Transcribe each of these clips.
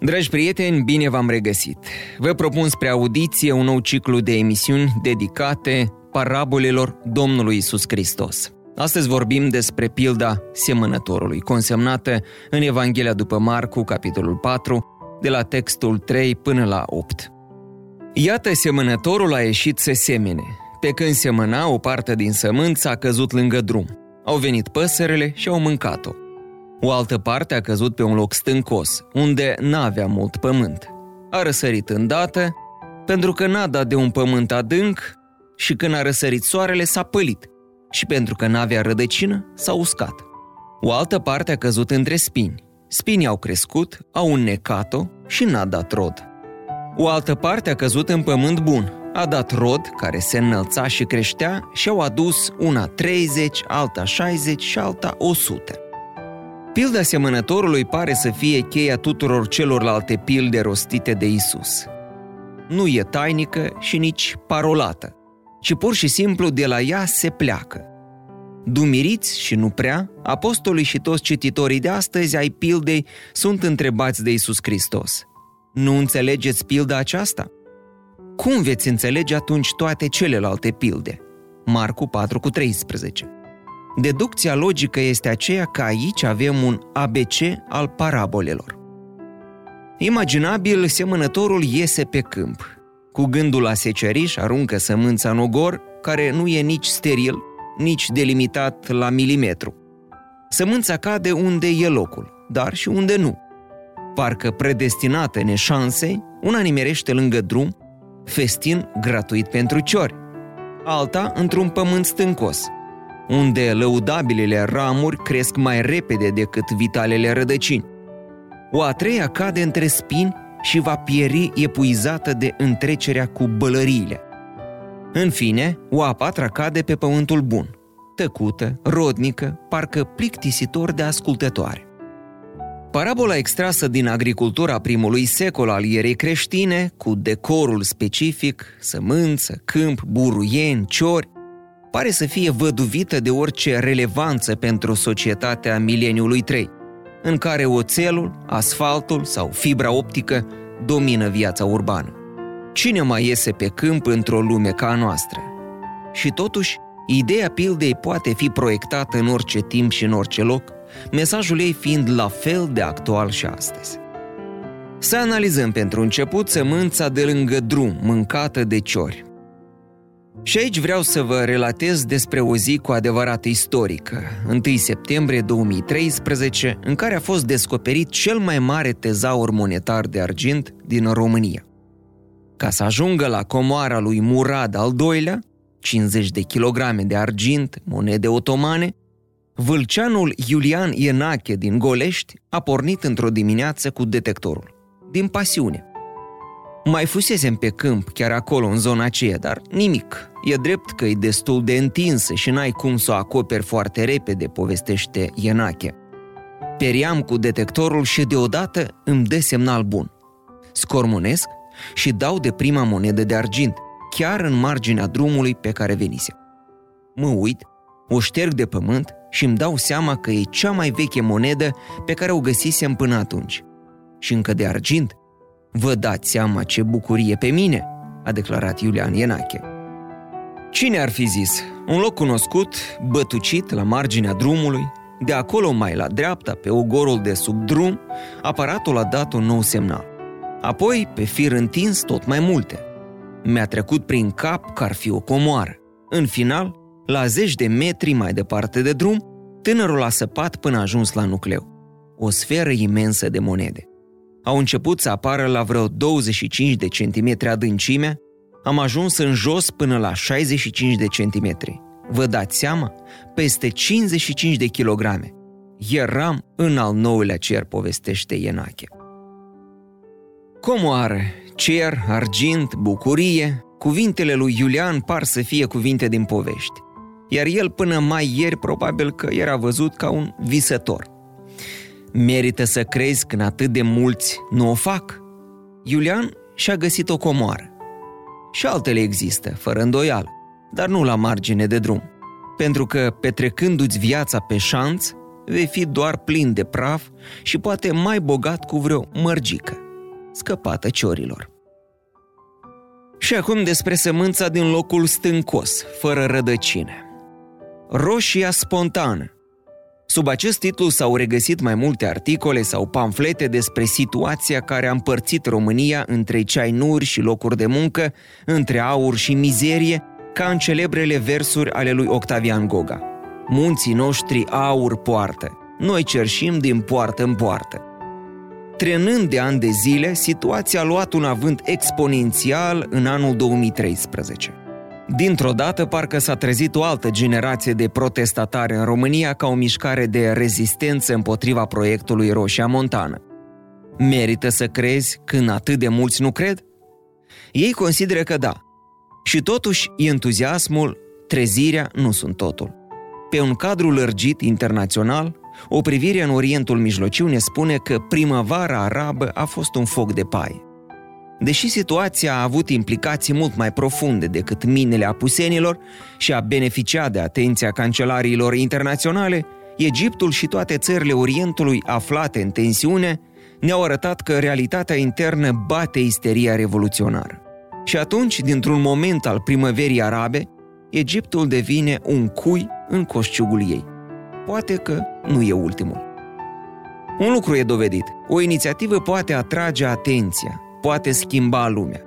Dragi prieteni, bine v-am regăsit! Vă propun spre audiție un nou ciclu de emisiuni dedicate parabolelor Domnului Isus Hristos. Astăzi vorbim despre pilda semănătorului, consemnată în Evanghelia după Marcu, capitolul 4, de la textul 3 până la 8. Iată, semănătorul a ieșit să semene. Pe când semăna, o parte din sămânță a căzut lângă drum. Au venit păsările și au mâncat-o. O altă parte a căzut pe un loc stâncos, unde n-avea mult pământ. A răsărit îndată, pentru că n-a dat de un pământ adânc și când a răsărit soarele s-a pălit și pentru că n-avea rădăcină s-a uscat. O altă parte a căzut între spini. Spinii au crescut, au înnecat-o și n-a dat rod. O altă parte a căzut în pământ bun, a dat rod care se înălța și creștea și au adus una 30, alta 60 și alta 100. Pilda semănătorului pare să fie cheia tuturor celorlalte pilde rostite de Isus. Nu e tainică și nici parolată, ci pur și simplu de la ea se pleacă. Dumiriți și nu prea, apostolii și toți cititorii de astăzi ai pildei sunt întrebați de Isus Hristos. Nu înțelegeți pilda aceasta? Cum veți înțelege atunci toate celelalte pilde? Marcu 4 cu 13. Deducția logică este aceea că aici avem un ABC al parabolelor. Imaginabil, semănătorul iese pe câmp. Cu gândul la seceriș aruncă sămânța în ogor, care nu e nici steril, nici delimitat la milimetru. Sămânța cade unde e locul, dar și unde nu. Parcă predestinată neșansei, una nimerește lângă drum, festin gratuit pentru ciori, alta într-un pământ stâncos – unde lăudabilele ramuri cresc mai repede decât vitalele rădăcini. O a treia cade între spini și va pieri epuizată de întrecerea cu bălăriile. În fine, o a patra cade pe pământul bun, tăcută, rodnică, parcă plictisitor de ascultătoare. Parabola extrasă din agricultura primului secol al ierei creștine, cu decorul specific, sămânță, câmp, buruieni, ciori, pare să fie văduvită de orice relevanță pentru societatea mileniului 3, în care oțelul, asfaltul sau fibra optică domină viața urbană. Cine mai iese pe câmp într-o lume ca a noastră? Și totuși, ideea pildei poate fi proiectată în orice timp și în orice loc, mesajul ei fiind la fel de actual și astăzi. Să analizăm pentru început sămânța de lângă drum, mâncată de ciori. Și aici vreau să vă relatez despre o zi cu adevărat istorică, 1 septembrie 2013, în care a fost descoperit cel mai mare tezaur monetar de argint din România. Ca să ajungă la comoara lui Murad al II-lea, 50 de kilograme de argint, monede otomane, vâlceanul Iulian Ienache din Golești a pornit într-o dimineață cu detectorul, din pasiune – mai fusesem pe câmp, chiar acolo, în zona aceea, dar nimic. E drept că e destul de întinsă și n-ai cum să o acoperi foarte repede, povestește Ienache. Periam cu detectorul și deodată îmi dă semnal bun. Scormonesc și dau de prima monedă de argint, chiar în marginea drumului pe care venise. Mă uit, o șterg de pământ și îmi dau seama că e cea mai veche monedă pe care o găsisem până atunci. Și încă de argint, Vă dați seama ce bucurie pe mine, a declarat Iulian Ienache. Cine ar fi zis? Un loc cunoscut, bătucit la marginea drumului, de acolo mai la dreapta, pe ogorul de sub drum, aparatul a dat un nou semnal. Apoi, pe fir întins, tot mai multe. Mi-a trecut prin cap că ar fi o comoară. În final, la zeci de metri mai departe de drum, tânărul a săpat până a ajuns la nucleu. O sferă imensă de monede au început să apară la vreo 25 de centimetri adâncime, am ajuns în jos până la 65 de centimetri. Vă dați seama? Peste 55 de kilograme. Eram în al nouălea cer, povestește Ienache. Comoară, cer, argint, bucurie, Cuvintele lui Iulian par să fie cuvinte din povești, iar el până mai ieri probabil că era văzut ca un visător. Merită să crezi când atât de mulți nu o fac? Iulian și-a găsit o comoară. Și altele există, fără îndoială, dar nu la margine de drum. Pentru că, petrecându-ți viața pe șanț, vei fi doar plin de praf și poate mai bogat cu vreo mărgică, scăpată ciorilor. Și acum despre sămânța din locul stâncos, fără rădăcine. Roșia spontană. Sub acest titlu s-au regăsit mai multe articole sau pamflete despre situația care a împărțit România între ceainuri și locuri de muncă, între aur și mizerie, ca în celebrele versuri ale lui Octavian Goga. Munții noștri aur poartă, noi cerșim din poartă în poartă. Trenând de ani de zile, situația a luat un avânt exponențial în anul 2013. Dintr-o dată, parcă s-a trezit o altă generație de protestatari în România ca o mișcare de rezistență împotriva proiectului Roșia Montană. Merită să crezi când atât de mulți nu cred? Ei consideră că da. Și totuși, entuziasmul, trezirea nu sunt totul. Pe un cadru lărgit internațional, o privire în Orientul Mijlociu ne spune că primăvara arabă a fost un foc de paie. Deși situația a avut implicații mult mai profunde decât minele apusenilor și a beneficiat de atenția cancelarilor internaționale, Egiptul și toate țările Orientului aflate în tensiune ne-au arătat că realitatea internă bate isteria revoluționară. Și atunci, dintr-un moment al primăverii arabe, Egiptul devine un cui în coșciugul ei. Poate că nu e ultimul. Un lucru e dovedit. O inițiativă poate atrage atenția, poate schimba lumea.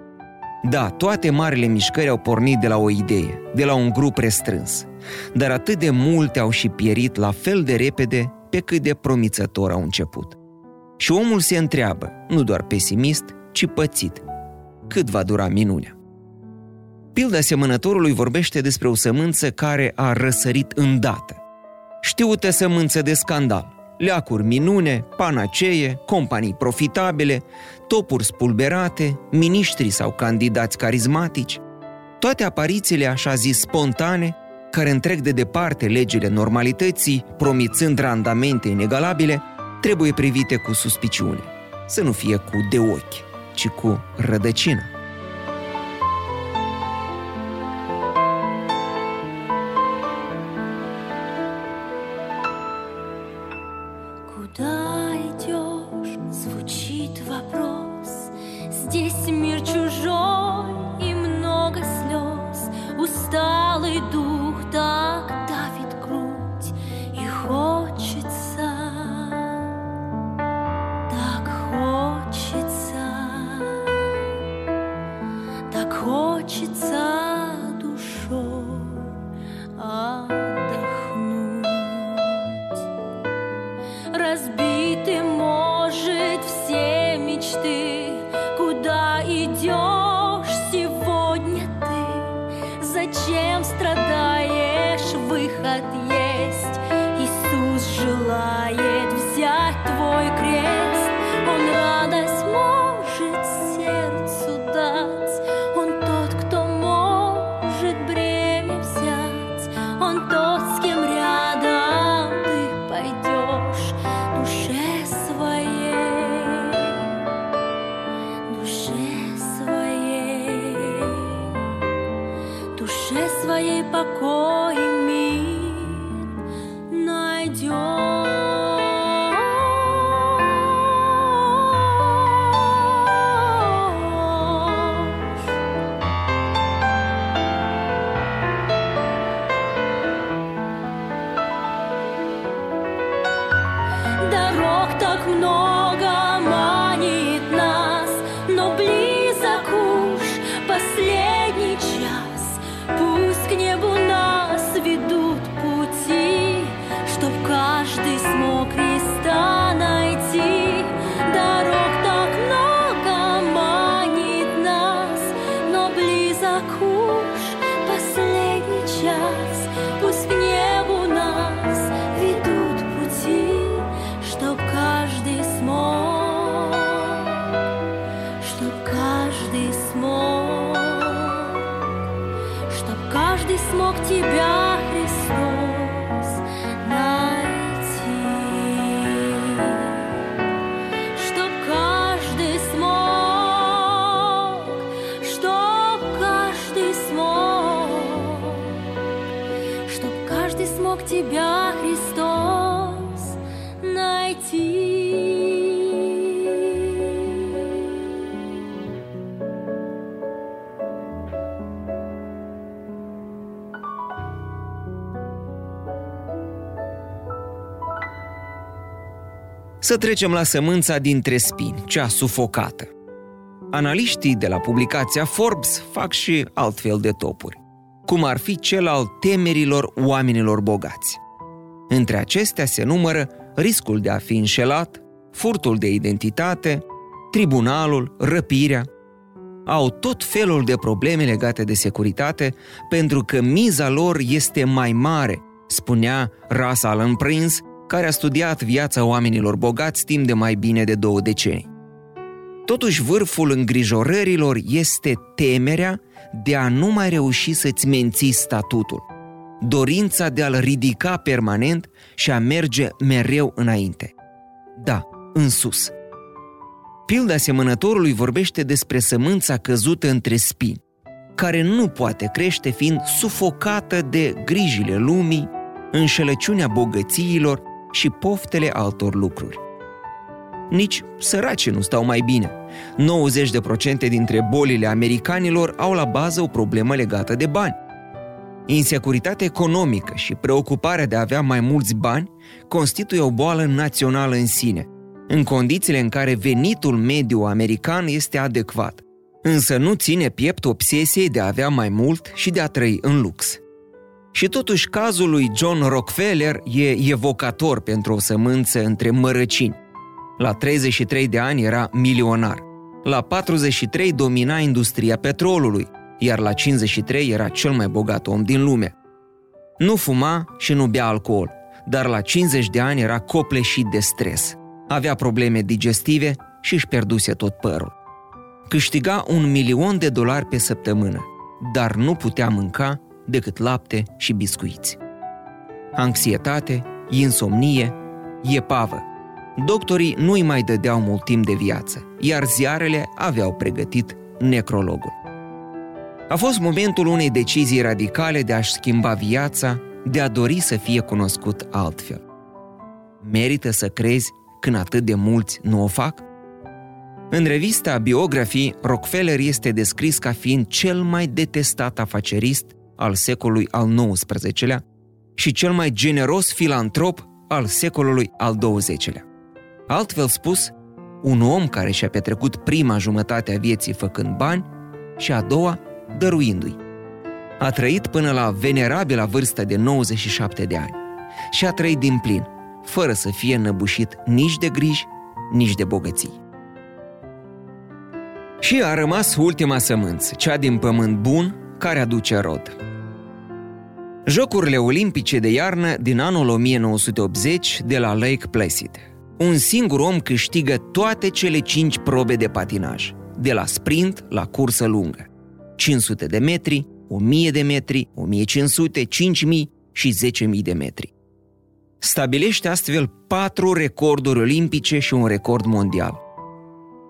Da, toate marile mișcări au pornit de la o idee, de la un grup restrâns, dar atât de multe au și pierit la fel de repede pe cât de promițător au început. Și omul se întreabă, nu doar pesimist, ci pățit, cât va dura minunea. Pilda semănătorului vorbește despre o sămânță care a răsărit îndată. Știută sămânță de scandal, leacuri minune, panacee, companii profitabile, topuri spulberate, miniștri sau candidați carismatici, toate aparițiile așa zis spontane, care întrec de departe legile normalității, promițând randamente inegalabile, trebuie privite cu suspiciune, să nu fie cu de ochi, ci cu rădăcină. вопрос. Здесь мир чужой и много слез. Усталый дух так давит грудь И хочется, так хочется Так хочется душой отдохнуть. Разбить твоей покой мир найдет. много манит нас, но близок уж последний. каждый смог тебя, Христос. Să trecem la sămânța dintre spini, cea sufocată. Analiștii de la publicația Forbes fac și altfel de topuri, cum ar fi cel al temerilor oamenilor bogați. Între acestea se numără riscul de a fi înșelat, furtul de identitate, tribunalul, răpirea. Au tot felul de probleme legate de securitate pentru că miza lor este mai mare, spunea Russ Allen Prince, care a studiat viața oamenilor bogați timp de mai bine de două decenii. Totuși, vârful îngrijorărilor este temerea de a nu mai reuși să-ți menții statutul, dorința de a-l ridica permanent și a merge mereu înainte. Da, în sus. Pilda semănătorului vorbește despre sămânța căzută între spini, care nu poate crește fiind sufocată de grijile lumii, înșelăciunea bogățiilor și poftele altor lucruri. Nici săracii nu stau mai bine. 90% dintre bolile americanilor au la bază o problemă legată de bani. Insecuritatea economică și preocuparea de a avea mai mulți bani constituie o boală națională în sine, în condițiile în care venitul mediu american este adecvat, însă nu ține piept obsesiei de a avea mai mult și de a trăi în lux. Și totuși cazul lui John Rockefeller e evocator pentru o sămânță între mărăcini. La 33 de ani era milionar. La 43 domina industria petrolului, iar la 53 era cel mai bogat om din lume. Nu fuma și nu bea alcool, dar la 50 de ani era copleșit de stres. Avea probleme digestive și își pierduse tot părul. Câștiga un milion de dolari pe săptămână, dar nu putea mânca decât lapte și biscuiți. Anxietate, insomnie, epavă. Doctorii nu-i mai dădeau mult timp de viață, iar ziarele aveau pregătit necrologul. A fost momentul unei decizii radicale de a-și schimba viața, de a dori să fie cunoscut altfel. Merită să crezi când atât de mulți nu o fac? În revista Biography, Rockefeller este descris ca fiind cel mai detestat afacerist al secolului al XIX-lea și cel mai generos filantrop al secolului al XX-lea. Altfel spus, un om care și-a petrecut prima jumătate a vieții făcând bani și a doua dăruindu-i. A trăit până la venerabila vârstă de 97 de ani și a trăit din plin, fără să fie năbușit nici de griji, nici de bogății. Și a rămas ultima sămânță, cea din pământ bun, care aduce rod. Jocurile olimpice de iarnă din anul 1980 de la Lake Placid. Un singur om câștigă toate cele cinci probe de patinaj, de la sprint la cursă lungă. 500 de metri, 1000 de metri, 1500, 5000 și 10.000 de metri. Stabilește astfel patru recorduri olimpice și un record mondial.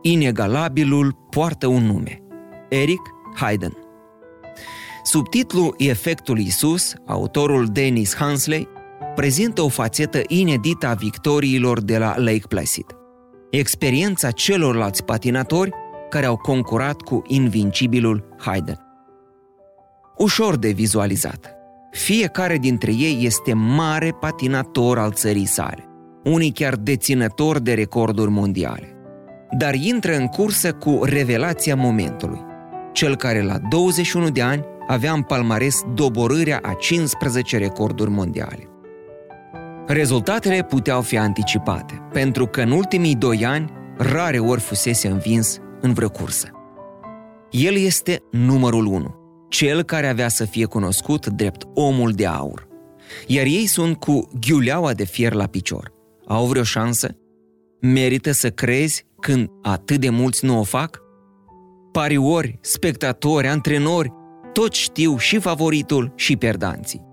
Inegalabilul poartă un nume, Eric Hayden. Subtitlul Efectul Isus, autorul Dennis Hansley, prezintă o fațetă inedită a victoriilor de la Lake Placid. Experiența celorlalți patinatori care au concurat cu invincibilul Hayden. Ușor de vizualizat. Fiecare dintre ei este mare patinator al țării sale, unii chiar deținători de recorduri mondiale. Dar intră în cursă cu revelația momentului. Cel care la 21 de ani avea în palmares doborârea a 15 recorduri mondiale. Rezultatele puteau fi anticipate, pentru că în ultimii doi ani rare ori fusese învins în vreo cursă. El este numărul 1, cel care avea să fie cunoscut drept omul de aur. Iar ei sunt cu ghiuleaua de fier la picior. Au vreo șansă? Merită să crezi când atât de mulți nu o fac? Pariori, spectatori, antrenori, toți știu și favoritul și perdanții.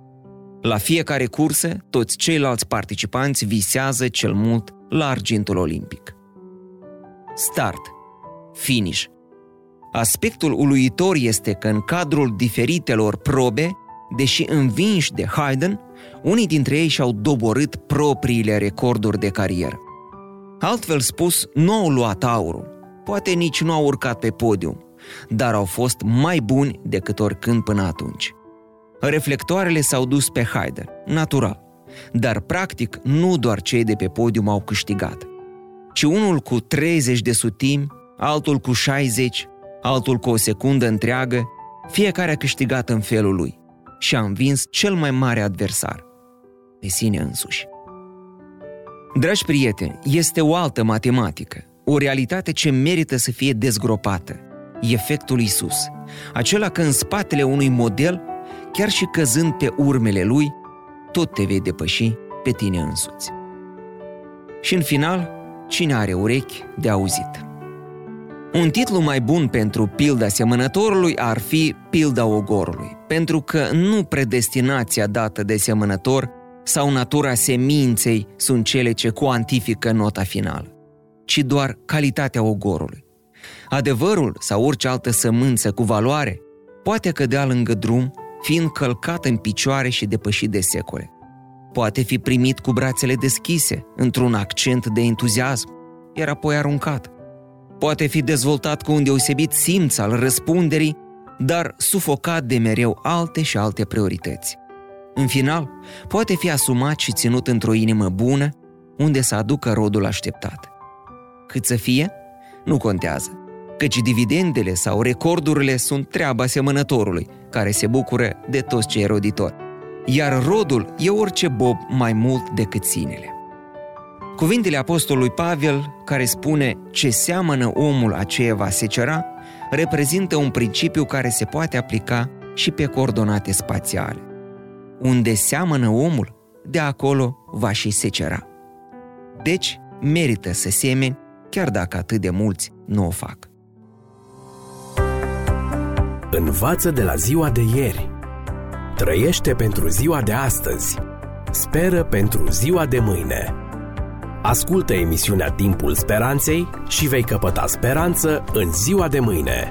La fiecare cursă, toți ceilalți participanți visează cel mult la argintul olimpic. Start. Finish. Aspectul uluitor este că în cadrul diferitelor probe, deși învinși de Haydn, unii dintre ei și-au doborât propriile recorduri de carieră. Altfel spus, nu au luat aurul, poate nici nu au urcat pe podium, dar au fost mai buni decât oricând până atunci. Reflectoarele s-au dus pe Haider, natural, dar practic nu doar cei de pe podium au câștigat, ci unul cu 30 de sutimi, altul cu 60, altul cu o secundă întreagă, fiecare a câștigat în felul lui și a învins cel mai mare adversar, pe sine însuși. Dragi prieteni, este o altă matematică, o realitate ce merită să fie dezgropată. Efectul Isus, acela că în spatele unui model, chiar și căzând pe urmele lui, tot te vei depăși pe tine însuți. Și în final, cine are urechi de auzit? Un titlu mai bun pentru pilda semănătorului ar fi pilda ogorului, pentru că nu predestinația dată de semănător sau natura seminței sunt cele ce cuantifică nota finală, ci doar calitatea ogorului. Adevărul sau orice altă sămânță cu valoare poate cădea lângă drum, fiind călcat în picioare și depășit de secole. Poate fi primit cu brațele deschise, într-un accent de entuziasm, iar apoi aruncat. Poate fi dezvoltat cu un deosebit simț al răspunderii, dar sufocat de mereu alte și alte priorități. În final, poate fi asumat și ținut într-o inimă bună, unde să aducă rodul așteptat. Cât să fie, nu contează, căci dividendele sau recordurile sunt treaba semănătorului, care se bucură de toți cei roditori, iar rodul e orice bob mai mult decât sinele. Cuvintele apostolului Pavel, care spune ce seamănă omul aceea va secera, reprezintă un principiu care se poate aplica și pe coordonate spațiale. Unde seamănă omul, de acolo va și secera. Deci, merită să semeni, chiar dacă atât de mulți nu o fac. Învață de la ziua de ieri. Trăiește pentru ziua de astăzi. Speră pentru ziua de mâine. Ascultă emisiunea Timpul Speranței și vei căpăta speranță în ziua de mâine.